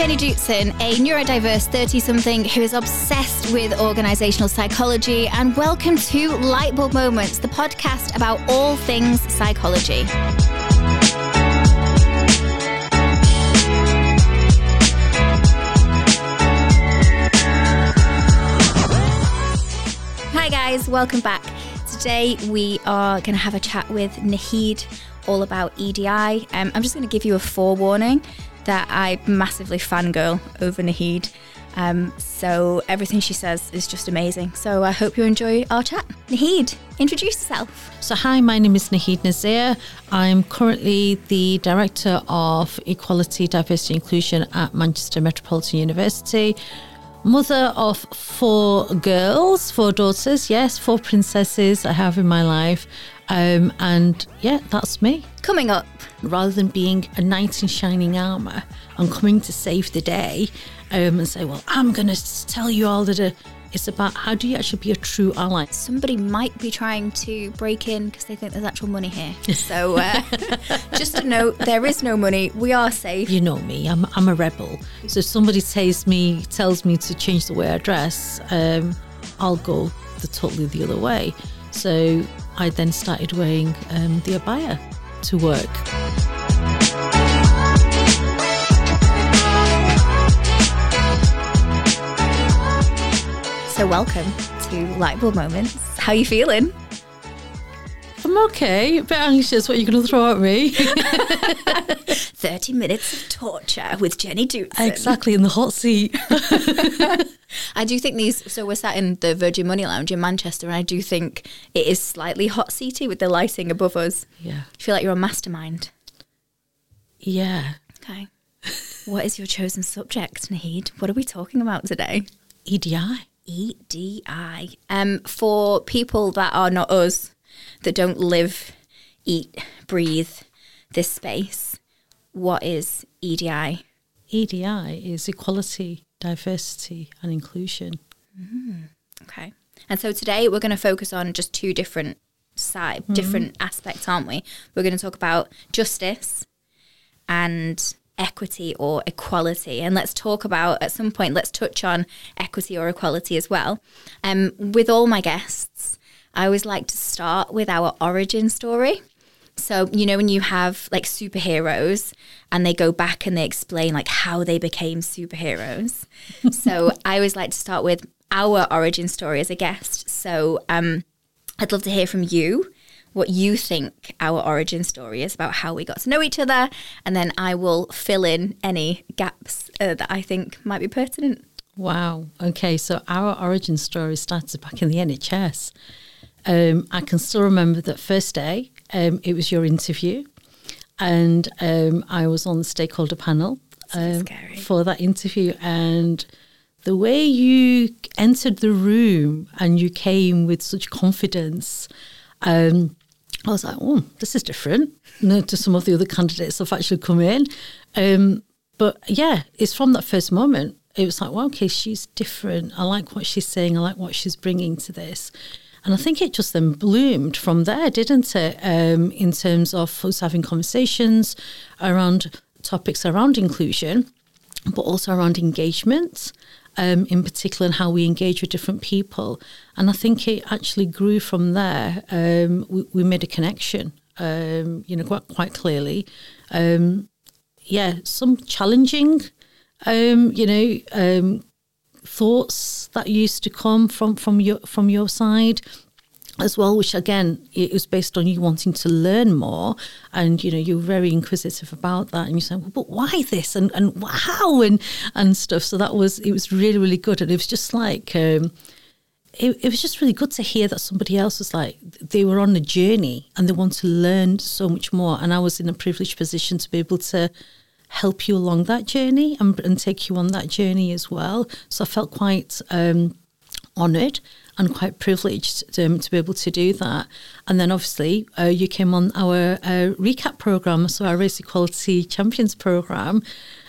Jenni Dootson, a neurodiverse 30 something who is obsessed with organizational psychology, and welcome to Lightbulb Moments, the podcast about all things psychology. Hi, guys, welcome back. Today we are going to have a chat with Naheed all about EDI. Um, I'm just going to give you a forewarning that I massively fangirl over Naheed. Um, so everything she says is just amazing. So I hope you enjoy our chat. Naheed, introduce yourself. So, hi, my name is Naheed Nazir. I'm currently the Director of Equality, Diversity, Inclusion at Manchester Metropolitan University. Mother of four girls, four daughters, yes, four princesses I have in my life. Um, and yeah, that's me. Coming up. Rather than being a knight in shining armour and coming to save the day um, and say, well, I'm going to tell you all that it's about how do you actually be a true ally. Somebody might be trying to break in because they think there's actual money here. So uh, just to note, there is no money. We are safe. You know me, I'm, I'm a rebel. So if somebody tells me, tells me to change the way I dress, um, I'll go the totally the other way. So I then started wearing um, the abaya to work. So welcome to Lightbulb Moments. How are you feeling? I'm okay. A bit anxious. What are you going to throw at me? 30 minutes of torture with Jenni Dootson. exactly, in the hot seat. I do think these, so we're sat in the Virgin Money Lounge in Manchester, and I do think it is slightly hot seaty with the lighting above us. yeah. I feel like you're a mastermind. Yeah. Okay. what is your chosen subject, Naheed? What are we talking about today? EDI. EDI. Um, for people that are not us, that don't live, eat, breathe this space, what is EDI? EDI is equality, diversity, and inclusion. Okay. And so today we're going to focus on just two different side, different aspects, aren't we? We're going to talk about justice and equity or equality. And let's talk about at some point. Let's touch on equity or equality as well. Um, with all my guests, I always like to start with our origin story. So, you know, when you have like superheroes and they go back and they explain like how they became superheroes. so, I always like to start with our origin story as a guest. So, um, I'd love to hear from you what you think our origin story is about how we got to know each other. And then I will fill in any gaps uh, that I think might be pertinent. Wow. Okay. So our origin story started back in the NHS. Um, I can still remember that first day. Um, it was your interview, and um, I was on the stakeholder panel um, scary. for that interview. And the way you entered the room and you came with such confidence, um, I was like, "Oh, this is different you know, to some of the other candidates that've actually come in." Um, but yeah, it's from that first moment. It was like, well, okay, she's different. I like what she's saying. I like what she's bringing to this. And I think it just then bloomed from there, didn't it? Um, in terms of us having conversations around topics around inclusion, but also around engagement, um, in particular, and how we engage with different people. And I think it actually grew from there. Um, we, we made a connection, um, you know, quite, quite clearly. Um, yeah, some challenging, um, you know, um, thoughts that used to come from from your from your side as well which again it was based on you wanting to learn more. And you know you were very inquisitive about that. And you said well, but why this? And and how? And and stuff. So that was it was really really good. And it was just like um it, it was just really good to hear that somebody else was like they were on a journey and they want to learn so much more. And i was in a privileged position to be able to help you along that journey and, and take you on that journey as well. So I felt quite um, honoured and quite privileged um, to be able to do that. And then obviously uh, you came on our uh, recap program, so our Race Equality Champions program.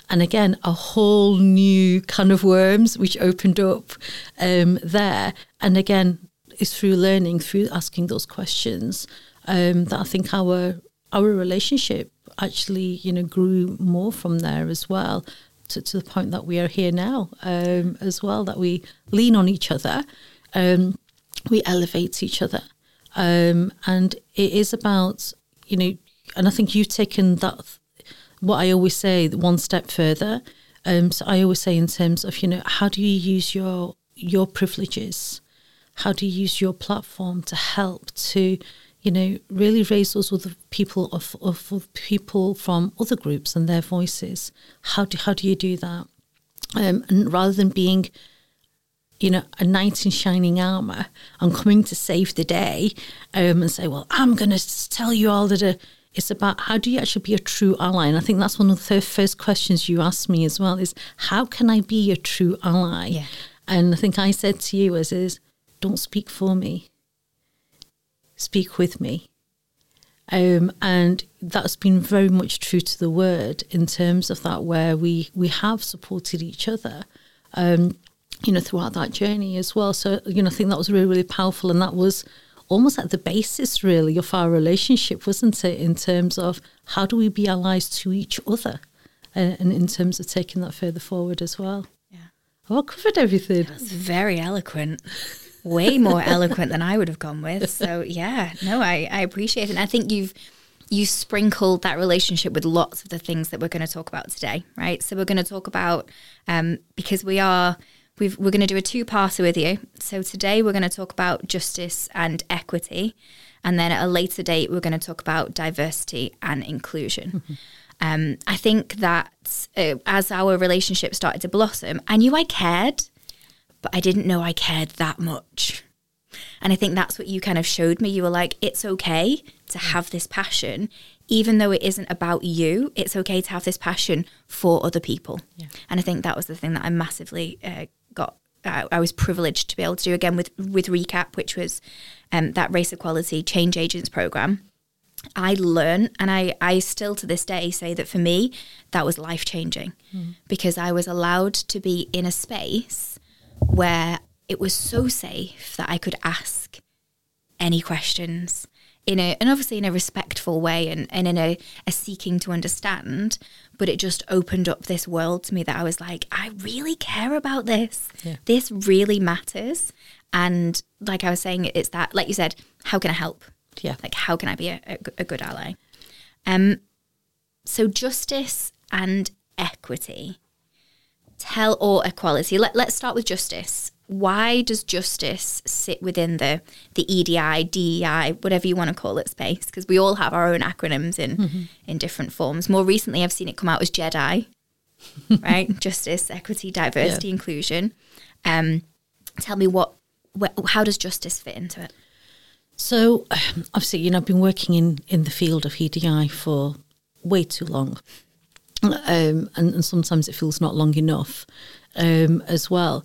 And again, a whole new kind of worms which opened up um, there. And again, it's through learning, through asking those questions, um, that I think our our relationship actually, you know, grew more from there as well to, to the point that we are here now um, as well. That we lean on each other, um, we elevate each other, um, and it is about you know. And I think you've taken that. What I always say, one step further. Um, so I always say, in terms of you know, how do you use your your privileges? How do you use your platform to help to you know, really raise those other people of, of, people from other groups and their voices. How do how do you do that? Um, and rather than being, you know, a knight in shining armor and coming to save the day, um, and say, well, I'm going to tell you all that. Uh, it's about how do you actually be a true ally, and I think that's one of the first questions you asked me as well. Is how can I be a true ally? Yeah. And I think I said to you as is, don't speak for me speak with me. Um, and that's been very much true to the word in terms of that, where we we have supported each other, um, you know, throughout that journey as well. So you know, I think that was really really powerful, and that was almost at the basis really of our relationship, wasn't it? In terms of how do we be allies to each other, uh, and in terms of taking that further forward as well. Yeah, oh, I covered everything. That's very eloquent way more eloquent than I would have gone with. So yeah, no, I, I appreciate it. And I think you've you sprinkled that relationship with lots of the things that we're going to talk about today, right? So we're going to talk about um, because we are we are going to do a two-parter with you. So today we're going to talk about justice and equity, and then at a later date we're going to talk about diversity and inclusion. Mm-hmm. Um, I think that uh, as our relationship started to blossom, I knew I cared but I didn't know I cared that much. And I think that's what you kind of showed me. You were like, it's okay to have this passion, even though it isn't about you. It's okay to have this passion for other people. Yeah. And I think that was the thing that I massively uh, got. Uh, I was privileged to be able to do again with with recap, which was um, that race equality change agents program. I learned, and I, I still to this day say that for me, that was life changing mm. because I was allowed to be in a space where it was so safe that I could ask any questions in a and obviously in a respectful way and, and in a, a seeking to understand but it just opened up this world to me that i was like i really care about this yeah. this really matters and like i was saying it's that like you said how can i help yeah like how can i be a, a, a good ally um so justice and equity tell or equality. Let, let's start with justice. Why does justice sit within the the EDI, DEI, whatever you want to call it space? Because we all have our own acronyms in mm-hmm. in different forms. More recently, I've seen it come out as JEDI, right? Justice, equity, diversity, yeah. inclusion. Um, tell me what, wh- how does justice fit into it? So, obviously, you know, I've been working in in the field of EDI for way too long um, and, and, sometimes it feels not long enough um, as well.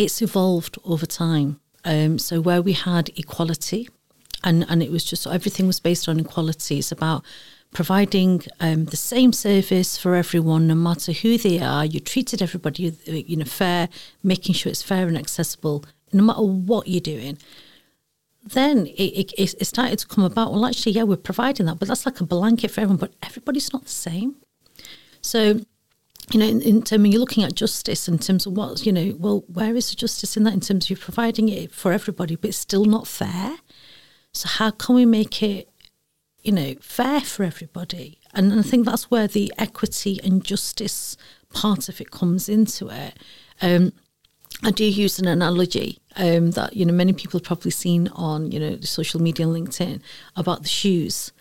It's evolved over time. Um, so where we had equality, and and it was just everything was based on equality. It's about providing um, the same service for everyone, no matter who they are. You treated everybody, you know, fair, making sure it's fair and accessible, no matter what you're doing then it, it, it, started to come about. Well, actually, yeah, we're providing that, but that's like a blanket for everyone. But everybody's not the same. So, you know, in, in terms of you're looking at justice in terms of what, you know, well, where is the justice in that in terms of you're providing it for everybody, but it's still not fair? So, how can we make it, you know, fair for everybody? And, I think that's where the equity and justice part of it comes into it. Um, I do use an analogy um, that you know many people have probably seen on you know social media and LinkedIn about the shoes.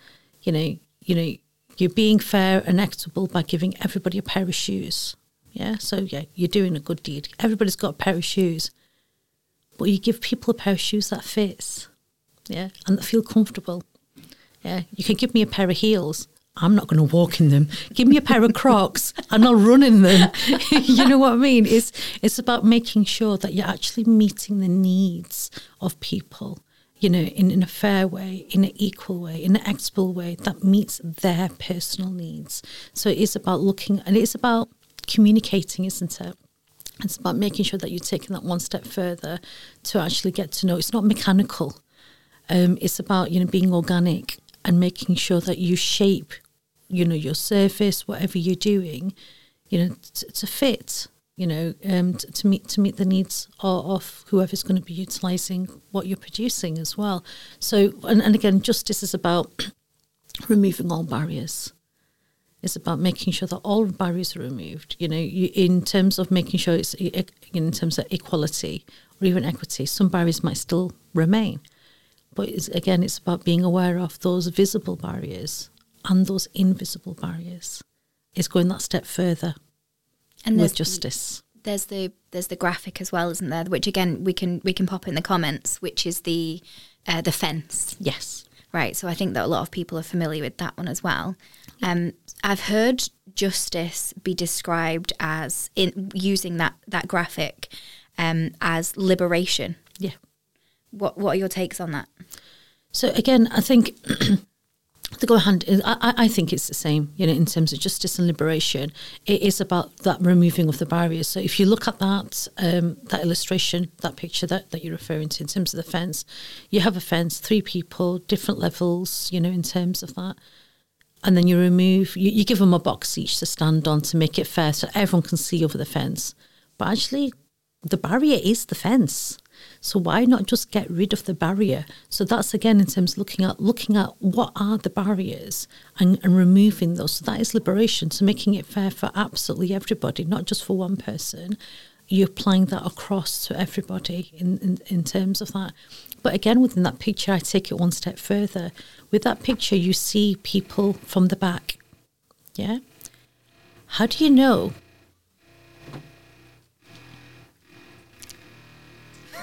You know, you know, you're being fair and equitable by giving everybody a pair of shoes. Yeah, so yeah, you're doing a good deed. Everybody's got a pair of shoes, but you give people a pair of shoes that fits, yeah, and that feel comfortable. Yeah, you can give me a pair of heels. I'm not going to walk in them. Give me a pair of Crocs and I'll run in them. you know what I mean? It's it's about making sure that you're actually meeting the needs of people you know, in, in a fair way, in an equal way, in an equitable way that meets their personal needs. So it is about looking and it's about communicating, isn't it? It's about making sure that you're taking that one step further to actually get to know. It's not mechanical. Um, it's about you know being organic and making sure that you shape, you know, your service, whatever you're doing, you know, to, to fit, you know, um, to, to meet to meet the needs of, of whoever's going to be utilising what you're producing as well. So, and, and again, justice is about removing all barriers. It's about making sure that all barriers are removed. You know, you, in terms of making sure it's in terms of equality or even equity, some barriers might still remain. But it's, again, it's about being aware of those visible barriers and those invisible barriers. It's going that step further and with justice. There's the there's the graphic as well, isn't there? Which again we can we can pop in the comments, which is the uh, the fence. Yes. Right. So I think that a lot of people are familiar with that one as well. Um, I've heard justice be described as in using that that graphic um, as liberation. Yeah. What What are your takes on that? So again, I think the go hand. I, I think it's the same. You know, in terms of justice and liberation, it is about that removing of the barriers. So if you look at that um, that illustration, that picture that that you're referring to in terms of the fence, you have a fence, three people, different levels. You know, in terms of that and then you remove you, you give them a box each to stand on to make it fair so everyone can see over the fence but actually the barrier is the fence so why not just get rid of the barrier so that's again in terms of looking at looking at what are the barriers and, and removing those so that is liberation so making it fair for absolutely everybody not just for one person you're applying that across to everybody in, in, in terms of that but again, within that picture, I take it one step further. With that picture, you see people from the back. Yeah? How do you know?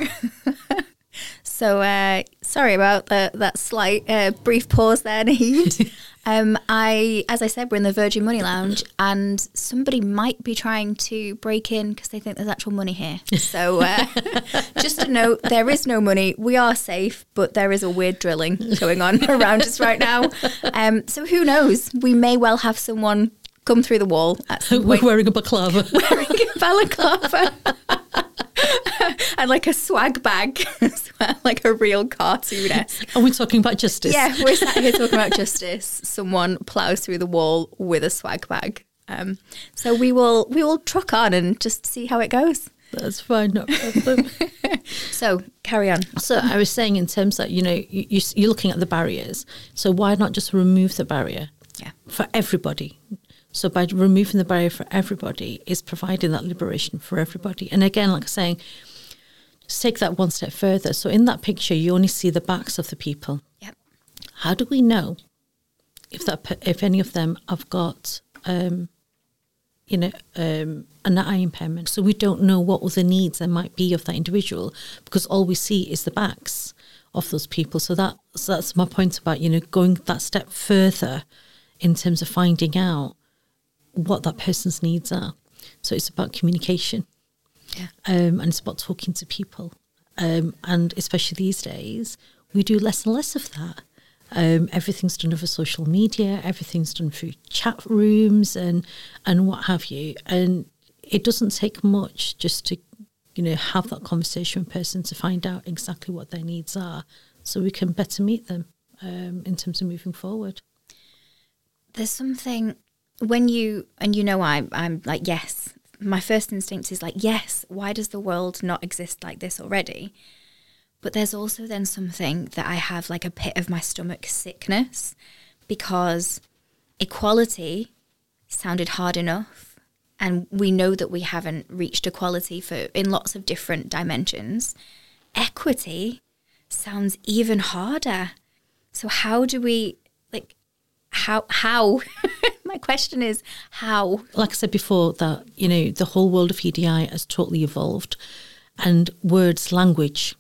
so, uh, sorry about the, that slight uh, brief pause there, Naheed. Um, I, as I said, we're in the Virgin Money Lounge, and somebody might be trying to break in because they think there's actual money here. So, uh, just to note, there is no money. We are safe, but there is a weird drilling going on around us right now. Um, so, who knows? We may well have someone come through the wall at some point. Wearing a balaclava. Wearing a balaclava. and like a swag bag as well, like a real cartoon Are we talking about justice? Yeah, we're sat here talking about justice. Someone plows through the wall with a swag bag. Um, so we will we will truck on and just see how it goes. That's fine, no problem. so carry on. So I was saying in terms that you know you, you're looking at the barriers. So why not just remove the barrier? Yeah. For everybody, so by removing the barrier for everybody is providing that liberation for everybody. And again, like I'm saying, just take that one step further. So in that picture, you only see the backs of the people. Yep. How do we know if that if any of them have got um, you know um, an eye impairment? So we don't know what other needs there might be of that individual because all we see is the backs of those people. So that so that's my point about you know going that step further in terms of finding out what that person's needs are. So it's about communication. Yeah. Um, and it's about talking to people. Um, and especially these days, we do less and less of that. Um, everything's done over social media, everything's done through chat rooms and and what have you. And it doesn't take much just to, you know, have that conversation with a person to find out exactly what their needs are, so we can better meet them um, in terms of moving forward. There's something when you and you know I I'm like yes my first instinct is like yes why does the world not exist like this already? But there's also then something that I have like a pit of my stomach sickness because equality sounded hard enough and we know that we haven't reached equality for in lots of different dimensions. Equity sounds even harder. So how do we like how how my question is how. Like i said before that you know the whole world of edi has totally evolved and words language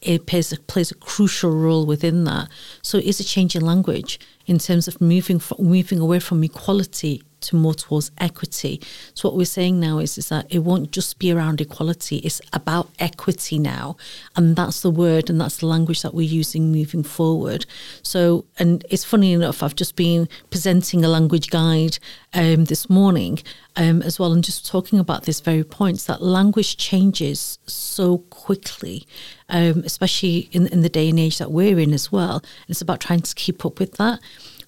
it plays a, plays a crucial role within that. So it is a change in language in terms of moving from, moving away from equality to more towards equity. So what we're saying now is, is that it won't just be around equality, it's about equity now. And that's the word and that's the language that we're using moving forward. So and it's funny enough, I've just been presenting a language guide um, this morning um, as well and just talking about this very points that language changes so quickly, um, especially in, in the day and age that we're in as well. And it's about trying to keep up with that.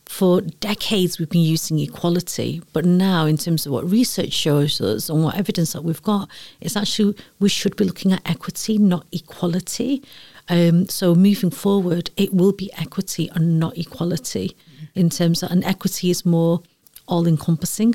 For decades we've been using equality, but now in terms of what research shows us and what evidence that we've got, it's actually we should be looking at equity, not equality. Um, so moving forward, it will be equity and not equality mm-hmm. in terms of, and equity is more all encompassing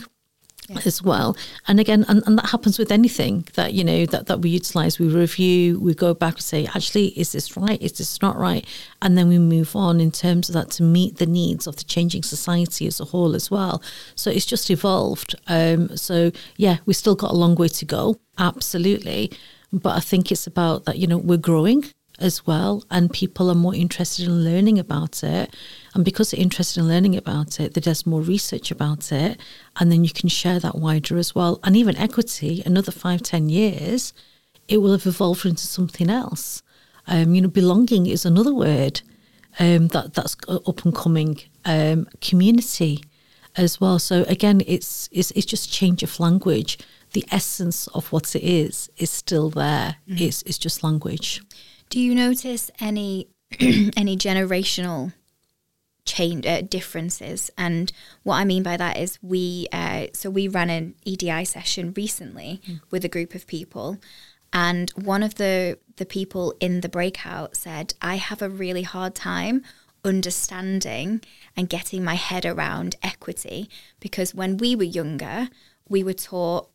yeah. as well. And again, and, and that happens with anything that, you know, that, that we utilize. We review, we go back and say, actually, is this right? Is this not right? And then we move on in terms of that to meet the needs of the changing society as a whole as well. So it's just evolved. Um, so yeah, we still got a long way to go. Absolutely. But I think it's about that, you know, we're growing as well, and people are more interested in learning about it. And because they're interested in learning about it, there's more research about it, and then you can share that wider as well. And even equity, another five, ten years, it will have evolved into something else. Um, you know, belonging is another word um, that that's up and coming. Um, community as well. So again, it's, it's it's just change of language. The essence of what it is is still there. Mm. It's it's just language. Do you notice any any generational change uh, differences? And what I mean by that is we uh, so we ran an EDI session recently mm. with a group of people, and one of the the people in the breakout said, "I have a really hard time." understanding and getting my head around equity because when we were younger we were taught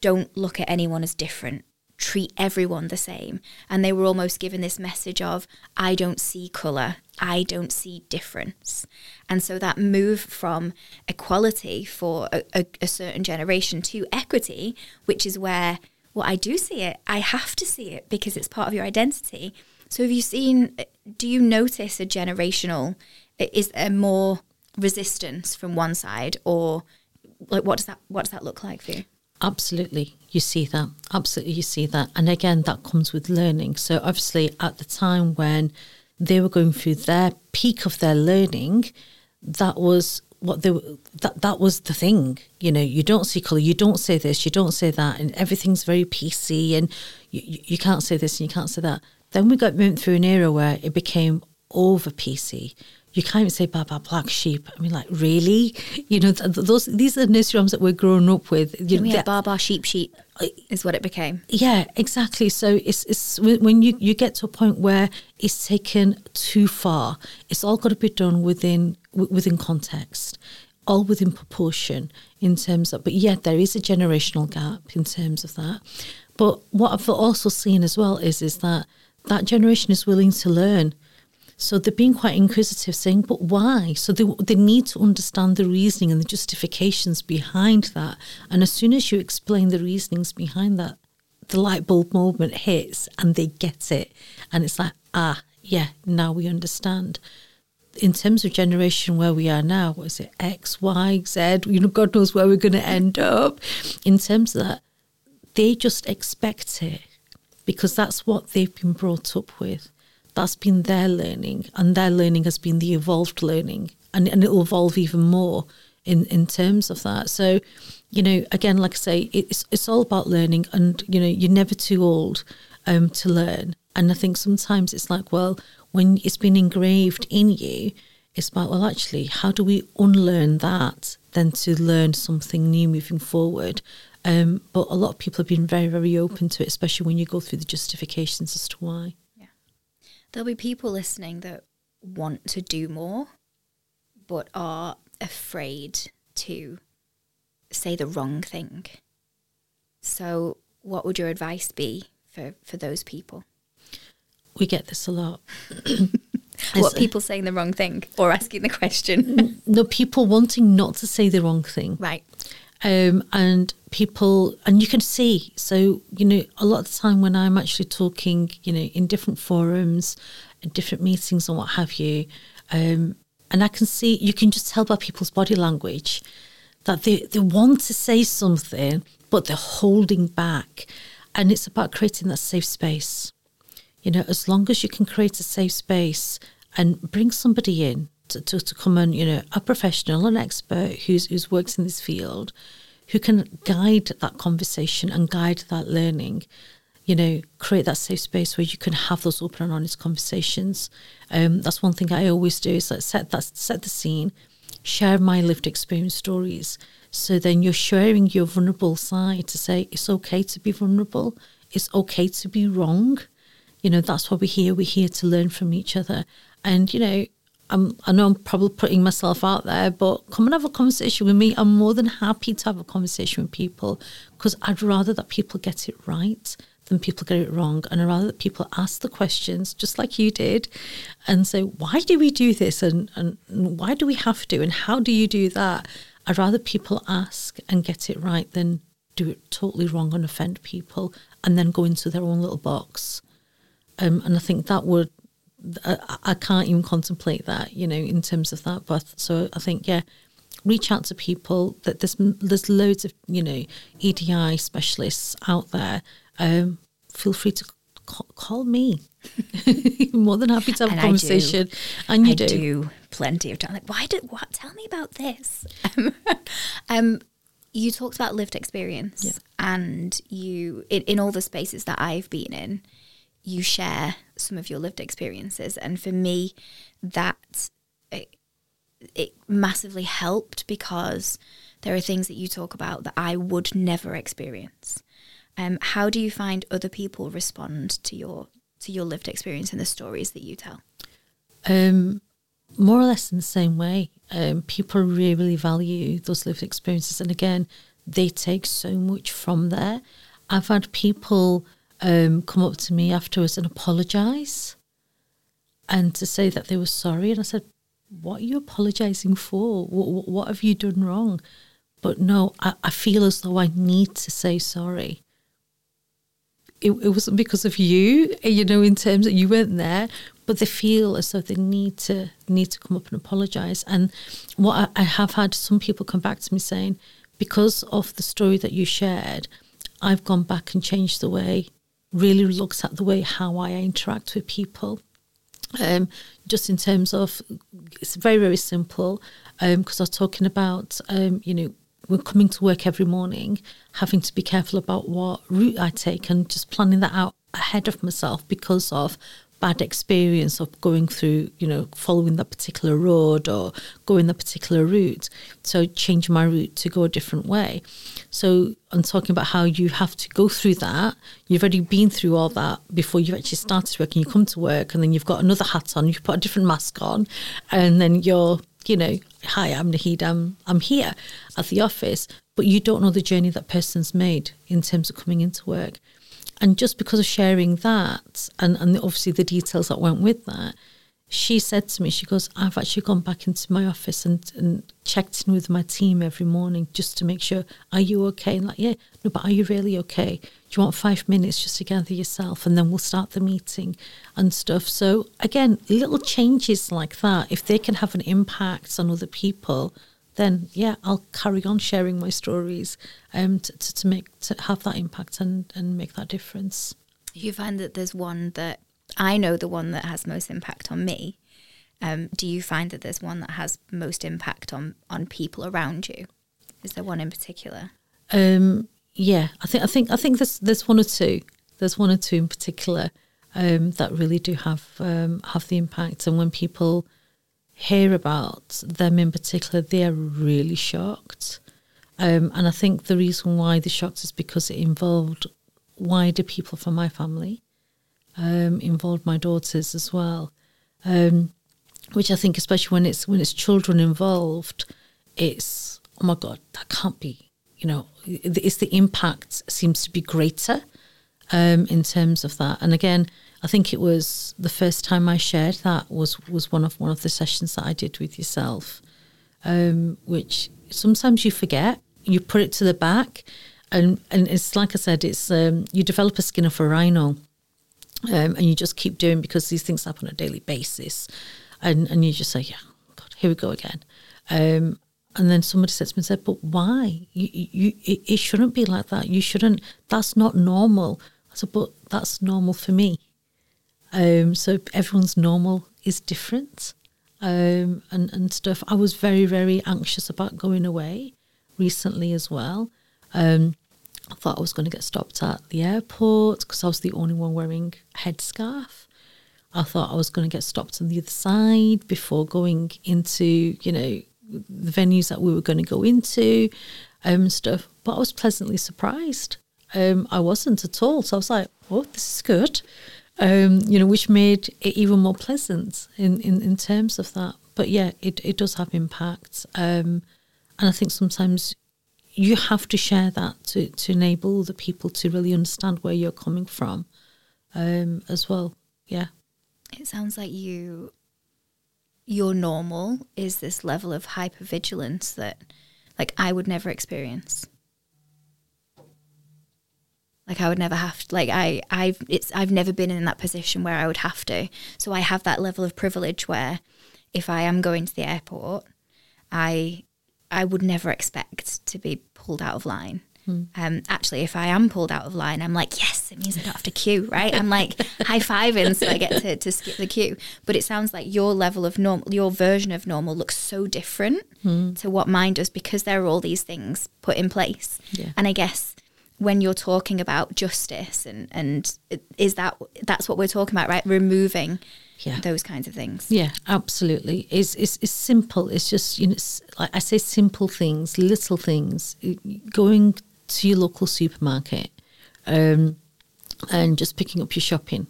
don't look at anyone as different treat everyone the same. And they were almost given this message of, I don't see colour, I don't see difference. And so that move from equality for a, a, a certain generation to equity, which is where, well, I do see it, I have to see it because it's part of your identity. So have you seen, do you notice a generational, is there more resistance from one side or like what does that what does that look like for you? Absolutely, you see that. Absolutely, you see that. And again, that comes with learning. So, obviously, at the time when they were going through their peak of their learning, that was what they that that was the thing. You know, you don't see color, you don't say this, you don't say that, and everything's very PC, and you, you can't say this and you can't say that. Then we got went through an era where it became over PC you can't even say Baba black sheep. I mean, like really, you know, th- those these are nursery rhymes that we're growing up with. You know, yeah, Baba sheep sheep is what it became. Yeah, exactly. So it's it's when you you get to a point where it's taken too far. It's all got to be done within within context, all within proportion in terms of. But yet there is a generational gap in terms of that. But what I've also seen as well is is that that generation is willing to learn so they're being quite inquisitive, saying, but why? So they, they need to understand the reasoning and the justifications behind that. And as soon as you explain the reasonings behind that, the light bulb moment hits and they get it. And it's like, ah, yeah, now we understand. In terms of generation where we are now, what is it X, Y, Z? You know, God knows where we're going to end up. In terms of that, they just expect it because that's what they've been brought up with that's been their learning, and their learning has been the evolved learning, and, and it will evolve even more in, in terms of that. So, you know, again, like I say, it's it's all about learning, and you know, you're never too old um, to learn. And I think sometimes it's like, well, when it's been engraved in you, it's about well, actually, how do we unlearn that then to learn something new moving forward? Um, but a lot of people have been very, very open to it, especially when you go through the justifications as to why there'll be people listening that want to do more, but are afraid to say the wrong thing. So, what would your advice be for, for those people? We get this a lot. what people saying the wrong thing or asking the question? no, people wanting not to say the wrong thing. Right. Um, and people, and you can see, so, you know, a lot of the time when I'm actually talking, you know, in different forums, and different meetings and what have you, um, and I can see, you can just tell by people's body language that they, they want to say something, but they're holding back. And it's about creating that safe space. You know, as long as you can create a safe space and bring somebody in to, to, to come and, you know, a professional, an expert who's, who's works in this field, who can guide that conversation and guide that learning, you know, create that safe space where you can have those open and honest conversations. Um, that's one thing I always do is like set that set the scene, share my lived experience stories. So then you're sharing your vulnerable side to say it's okay to be vulnerable. It's okay to be wrong. You know, that's why we're here. We're here to learn from each other. And, you know, I'm, I know I'm probably putting myself out there, but come and have a conversation with me. I'm more than happy to have a conversation with people because I'd rather that people get it right than people get it wrong. And I'd rather that people ask the questions, just like you did, and say, why do we do this? And, and why do we have to? And how do you do that? I'd rather people ask and get it right than do it totally wrong and offend people and then go into their own little box. Um, and I think that would, I, I can't even contemplate that, you know, in terms of that. But so I think, yeah, reach out to people that there's there's loads of you know EDI specialists out there. Um, feel free to call, call me. More than happy to have And a conversation, and you I do. do. plenty of time. Like, why did what? Tell me about this. Um, um, you talked about lived experience, Yeah. and you in, in all the spaces that I've been in, you share some of your lived experiences, and for me, that it, it massively helped because there are things that you talk about that I would never experience. Um, how do you find other people respond to your to your lived experience and the stories that you tell? Um, more or less in the same way. Um, people really really value those lived experiences, and again, they take so much from there. I've had people um, come up to me afterwards and apologise, and to say that they were sorry. And I said, "What are you apologising for? What, what have you done wrong?" But no, I, I feel as though I need to say sorry it, it wasn't because of you, you know, in terms that you weren't there, but they feel as though they need to need to come up and apologise. And what I, I have had some people come back to me saying, because of the story that you shared, I've gone back and changed the way, really looks at the way how I interact with people. Um, just in terms of, it's very very simple. Because I was talking about, um, you know, we're coming to work every morning, having to be careful about what route I take and just planning that out ahead of myself because of bad experience of going through, you know, following that particular road or going the particular route. So change my route to go a different way. So I'm talking about how you have to go through that. You've already been through all that before you actually started work and you come to work and then you've got another hat on, you put a different mask on, and then you're you know, hi, I'm Naheed, I'm, I'm here at the office, but you don't know the journey that person's made in terms of coming into work. And just because of sharing that, and, and obviously the details that went with that, she said to me, she goes, I've actually gone back into my office and, and checked in with my team every morning just to make sure, are you okay? And like, yeah, no, but are you really okay? Do you want five minutes just to gather yourself and then we'll start the meeting and stuff? So again, little changes like that, if they can have an impact on other people, then yeah, I'll carry on sharing my stories um, to, to, to make to have that impact and, and make that difference. You find that there's one that I know the one that has most impact on me. Um, do you find that there's one that has most impact on on people around you? Is there one in particular? Um, yeah, I think I think I think there's there's one or two. There's one or two in particular um, that really do have um, have the impact, and when people hear about them in particular, they are really shocked. Um, and I think the reason why they're shocked is because it involved wider people from my family, um, involved my daughters as well. Um, which I think, especially when it's when it's children involved, it's oh my god, that can't be. You know, it's the impact seems to be greater um, in terms of that. And again, I think it was the first time I shared that was was one of one of the sessions that I did with yourself, um, which sometimes you forget. You put it to the back, and and it's like I said, it's um, you develop a skin of a rhino. Um, and you just keep doing because these things happen on a daily basis, and and you just say, yeah, God, here we go again. Um, and then somebody said to me, said, but why? You, you, it, it shouldn't be like that. You shouldn't. That's not normal. I said, but that's normal for me. Um, so everyone's normal is different, um, and and stuff. I was very very anxious about going away recently as well. Um, I thought I was going to get stopped at the airport because I was the only one wearing a headscarf. I thought I was going to get stopped on the other side before going into, you know, the venues that we were going to go into um, stuff. But I was pleasantly surprised. Um, I wasn't at all. So I was like, oh, this is good. Um, you know, which made it even more pleasant in, in, in terms of that. But yeah, it, it does have impact. Um, and I think sometimes you have to share that to, to enable the people to really understand where you're coming from um, as well. Yeah. It sounds like you, your normal is this level of hypervigilance that, like, I would never experience. Like I would never have to, like I I've it's I've never been in that position where I would have to. So I have that level of privilege where if I am going to the airport, I I would never expect to be pulled out of line. Hmm. Um, actually, if I am pulled out of line, I'm like, yes, it means I don't have to queue, right? I'm like high fiving, so I get to, to skip the queue. But it sounds like your level of normal, your version of normal looks so different hmm. to what mine does because there are all these things put in place. Yeah. And I guess when you're talking about justice and and is that that's what we're talking about, right? Removing yeah. those kinds of things. Yeah, absolutely. It's, it's, it's simple. It's just, you know, like I say, simple things, little things. Going to your local supermarket um, and just picking up your shopping.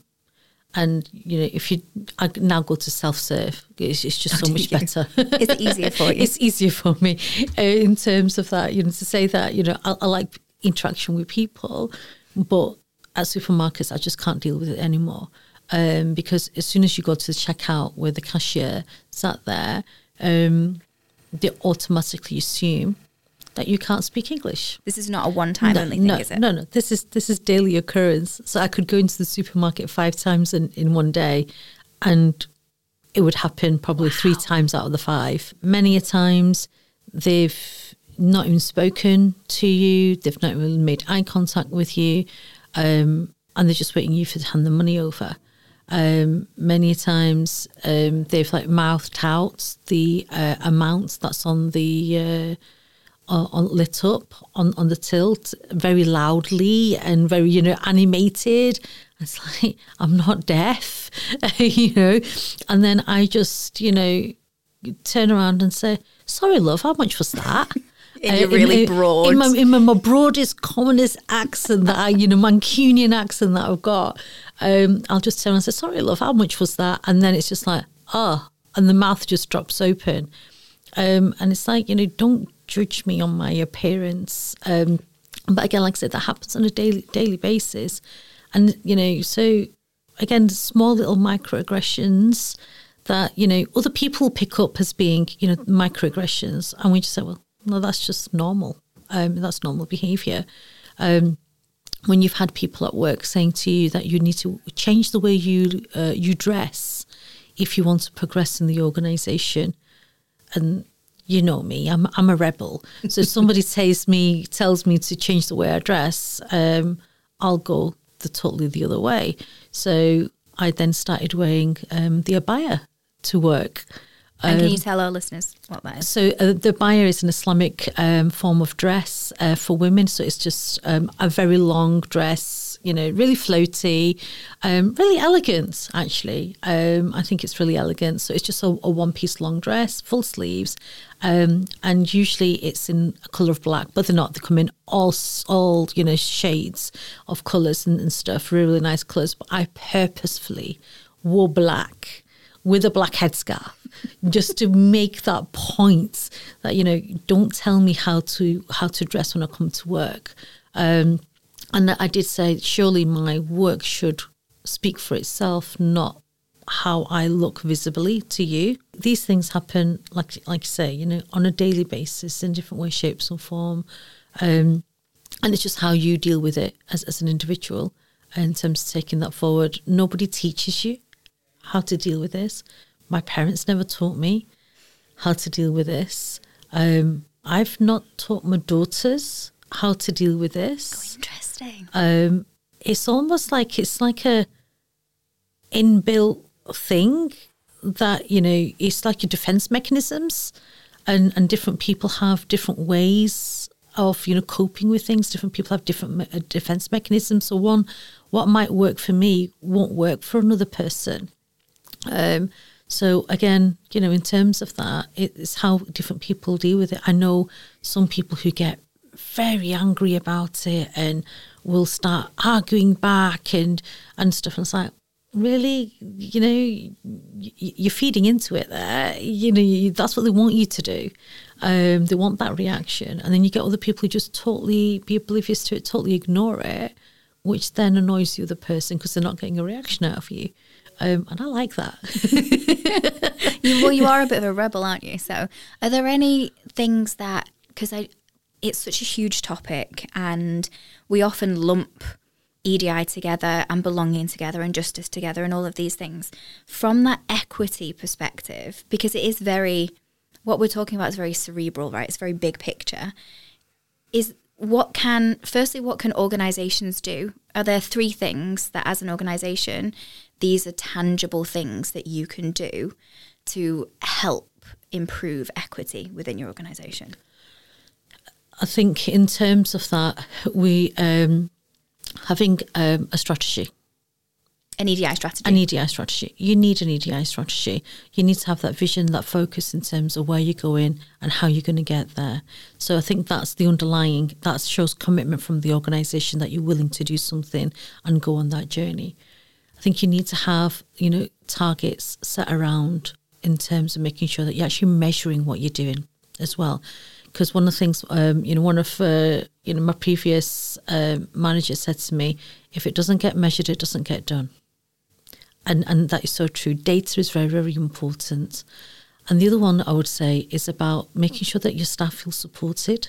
And you know, if you I now go to self serve, it's, it's, just oh, so much you? better. it's easier for you. it's easier for me uh, in terms of that. You know, to say that you know I, I like interaction with people, but at supermarkets I just can't deal with it anymore um, because as soon as you go to the checkout where the cashier sat there, um, they automatically assume that you can't speak English. This is not a one-time no, only thing, no, is it? No, no. This is this is daily occurrence. So I could go into the supermarket five times in, in one day, and it would happen probably wow. three times out of the five. Many a times they've not even spoken to you. They've not even made eye contact with you, um, and they're just waiting you for to hand the money over. Um, many times um, they've like mouthed out the uh, amount that's on the uh, on, lit up on, on the tilt very loudly and very you know animated. It's like I'm not deaf, you know. And then I just you know turn around and say, "Sorry, love, how much was that?" In your uh, really in, broad, in my, in my, broadest, commonest accent that I, you know, Mancunian accent that I've got, um, I'll just tell and say, "Sorry, love, how much was that?" And then it's just like, "Oh," and the mouth just drops open, um, and it's like, you know, don't judge me on my appearance. Um, but again, like I said, that happens on a daily daily basis, and you know, so again, small little microaggressions that you know other people pick up as being you know microaggressions, and we just say, well, no, that's just normal. Um, that's normal behaviour. Um, when you've had people at work saying to you that you need to change the way you uh, you dress if you want to progress in the organisation, and you know me, I'm I'm a rebel. So if somebody says me tells me to change the way I dress, um, I'll go the totally the other way. So I then started wearing um, the abaya to work. And can you um, tell our listeners what that is? So uh, the abaya is an Islamic um, form of dress uh, for women. So it's just um, a very long dress, you know, really floaty, um, really elegant. Actually, um, I think it's really elegant. So it's just a, a one-piece long dress, full sleeves, um, and usually it's in a color of black, but they're not. They come in all, all you know, shades of colors and, and stuff. Really nice colors. But I purposefully wore black with a black headscarf just to make that point that you know don't tell me how to how to dress when I come to work. Um, and I did say surely my work should speak for itself, not how I look visibly to you. These things happen, like like you say, you know, on a daily basis in different ways, shapes, or form, um, and it's just how you deal with it as as an individual. In terms of taking that forward, nobody teaches you how to deal with this. My parents never taught me how to deal with this. Um, I've not taught my daughters how to deal with this. Oh, interesting. Um, it's almost like it's like a inbuilt thing that you know it's like your defense mechanisms, and and different people have different ways of you know coping with things. Different people have different me- uh, defense mechanisms. So one, what might work for me won't work for another person. Um, so again, you know, in terms of that, it's how different people deal with it. I know some people who get very angry about it and will start arguing back and and stuff. And it's like, really, you know, you're feeding into it there. You know, that's what they want you to do. Um, they want that reaction, and then you get other people who just totally be oblivious to it, totally ignore it, which then annoys the other person because they're not getting a reaction out of you. Um, and I like that. you, well, you are a bit of a rebel, aren't you? So, are there any things that because it's such a huge topic, and we often lump EDI together and belonging together and justice together and all of these things from that equity perspective, because it is very what we're talking about is very cerebral, right? It's very big picture. Is what can firstly what can organizations do are there three things that as an organization these are tangible things that you can do to help improve equity within your organization? I think in terms of that, we um, having um, a strategy. An EDI strategy. An EDI strategy. You need an EDI strategy. You need to have that vision, that focus in terms of where you're going and how you're going to get there. So I think that's the underlying, that shows commitment from the organisation that you're willing to do something and go on that journey. I think you need to have, you know, targets set around in terms of making sure that you're actually measuring what you're doing as well. Because one of the things, um, you know, one of uh, you know my previous uh, managers said to me, if it doesn't get measured, it doesn't get done. And and that is so true. Data is very very important. And the other one I would say is about making sure that your staff feel supported.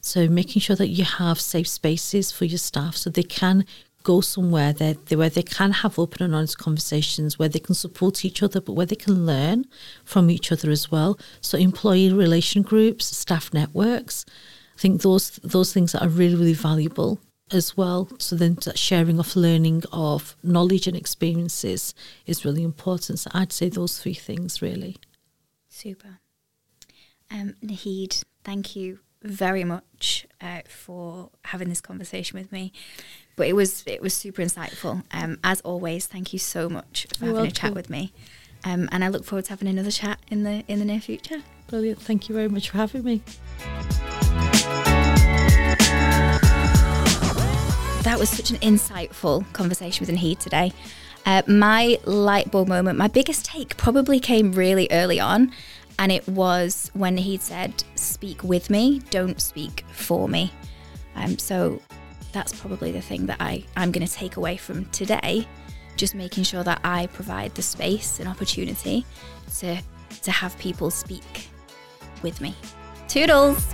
So making sure that you have safe spaces for your staff so they can go somewhere that where they can have open and honest conversations, where they can support each other, but where they can learn from each other as well. So employee relation groups, staff networks, I think those those things are really really valuable as well. So then sharing of learning of knowledge and experiences is really important. So I'd say those three things really. Super. Um, Naheed, thank you very much uh, for having this conversation with me. But it was it was super insightful. Um, as always, thank you so much for You're having welcome. a chat with me. Um, and I look forward to having another chat in the in the near future. Brilliant. Thank you very much for having me. That was such an insightful conversation with Naheed today. Uh, my light bulb moment, my biggest take probably came really early on. And it was when he said, Speak with me, don't speak for me. Um, so that's probably the thing that I, I'm going to take away from today. Just making sure that I provide the space and opportunity to, to have people speak with me. Toodles!